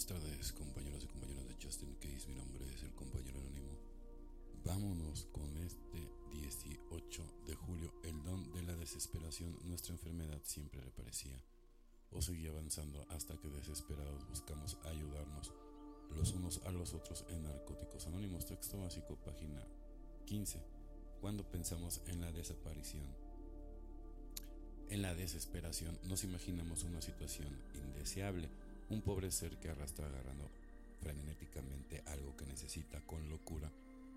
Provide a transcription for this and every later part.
Buenas tardes, compañeros y compañeras de Justin Case. Mi nombre es el compañero anónimo. Vámonos con este 18 de julio. El don de la desesperación. Nuestra enfermedad siempre le parecía. O seguía avanzando hasta que desesperados buscamos ayudarnos los unos a los otros en Narcóticos Anónimos. Texto básico, página 15. Cuando pensamos en la desaparición. En la desesperación nos imaginamos una situación indeseable un pobre ser que arrastra agarrando frenéticamente algo que necesita con locura.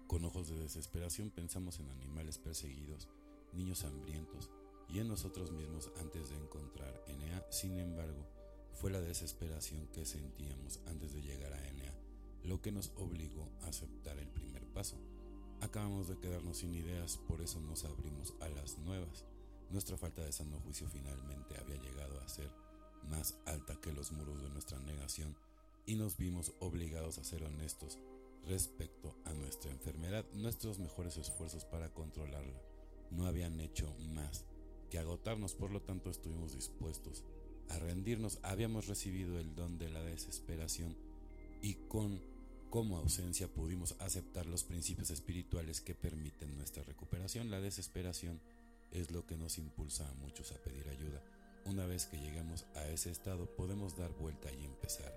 Con ojos de desesperación pensamos en animales perseguidos, niños hambrientos y en nosotros mismos antes de encontrar Enea. Sin embargo, fue la desesperación que sentíamos antes de llegar a Enea lo que nos obligó a aceptar el primer paso. Acabamos de quedarnos sin ideas, por eso nos abrimos a las nuevas. Nuestra falta de sano juicio finalmente había llegado a ser más alta que los muros de nuestra negación y nos vimos obligados a ser honestos respecto a nuestra enfermedad. Nuestros mejores esfuerzos para controlarla no habían hecho más que agotarnos, por lo tanto estuvimos dispuestos a rendirnos. Habíamos recibido el don de la desesperación y con como ausencia pudimos aceptar los principios espirituales que permiten nuestra recuperación. La desesperación es lo que nos impulsa a muchos a pedir ayuda una vez que lleguemos a ese estado podemos dar vuelta y empezar.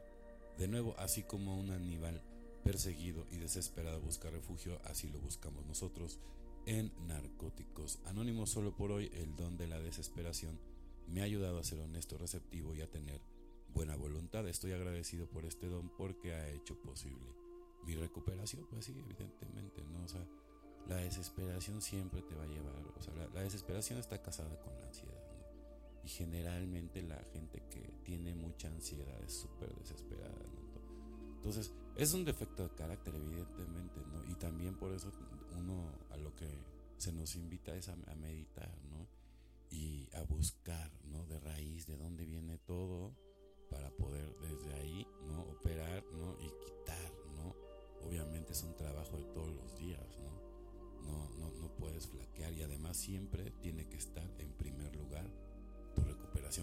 De nuevo, así como un animal perseguido y desesperado busca refugio, así lo buscamos nosotros en Narcóticos Anónimos. Solo por hoy el don de la desesperación me ha ayudado a ser honesto, receptivo y a tener buena voluntad. Estoy agradecido por este don porque ha hecho posible mi recuperación. Pues sí, evidentemente, ¿no? O sea, la desesperación siempre te va a llevar, o sea, la, desesperación está casada con la ansiedad. Y generalmente la gente que tiene mucha ansiedad es súper desesperada. Entonces, es un defecto de carácter, evidentemente, ¿no? Y también por eso uno a lo que se nos invita es a, meditar, ¿no? Y a buscar, ¿no? De raíz, de dónde viene todo, para poder desde ahí, ¿no? Operar, ¿no? Y quitar, ¿no? Obviamente es un trabajo de todos los días, ¿no? No, no, no puedes flaquear y además siempre tiene que estar en primer lugar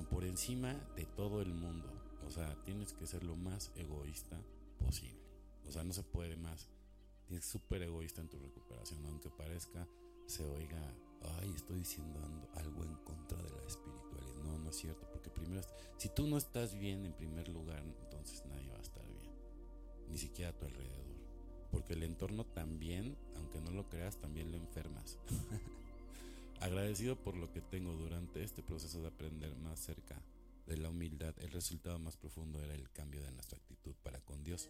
por encima de todo el mundo. O sea, tienes que ser lo más egoísta posible. O sea, no se puede más. Tienes súper egoísta en tu recuperación, aunque parezca, se oiga, ay, estoy diciendo algo en contra de la espiritualidad. No, no es cierto, porque primero, si tú no estás bien en primer lugar, entonces nadie va a estar bien, ni siquiera a tu alrededor. Porque el entorno también, aunque no lo creas, también lo enfermas. Agradecido por lo que tengo durante este proceso de aprender más cerca de la humildad, el resultado más profundo era el cambio de nuestra actitud para con Dios.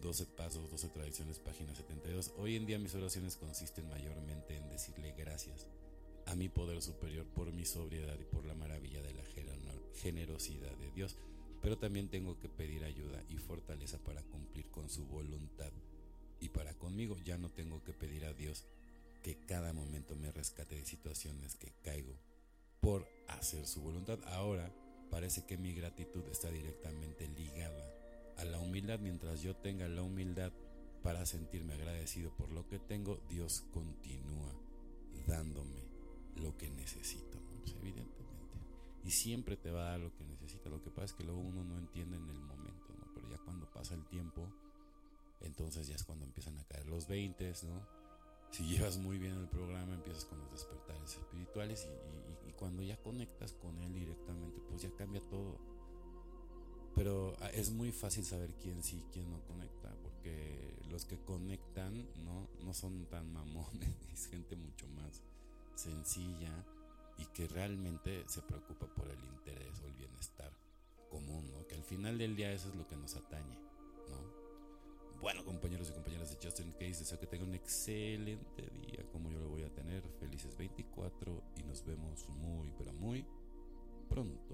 12 pasos, 12 tradiciones, página 72. Hoy en día mis oraciones consisten mayormente en decirle gracias a mi poder superior por mi sobriedad y por la maravilla de la generosidad de Dios, pero también tengo que pedir ayuda y fortaleza para cumplir con su voluntad. Y para conmigo ya no tengo que pedir a Dios que cada momento me rescate de situaciones que caigo por hacer su voluntad. Ahora parece que mi gratitud está directamente ligada a la humildad. Mientras yo tenga la humildad para sentirme agradecido por lo que tengo, Dios continúa dándome lo que necesito, pues, evidentemente. Y siempre te va a dar lo que necesita. Lo que pasa es que luego uno no entiende en el momento, ¿no? Pero ya cuando pasa el tiempo, entonces ya es cuando empiezan a caer los 20, ¿no? Si llevas muy bien el programa, empiezas con los despertares espirituales y, cuando ya conectas con él directamente, pues ya cambia todo. Pero ah, es muy fácil saber quién sí y quién no conecta, porque los que conectan no, no son tan mamones, es gente mucho más sencilla y que realmente se preocupa por el interés o el bienestar común, ¿no? Que al final del día eso es lo que nos atañe, ¿no? Bueno, compañeros y compañeras de Justin Case, deseo que tengan un excelente día como yo lo voy a tener. Felices 24 y nos vemos muy, pero muy pronto.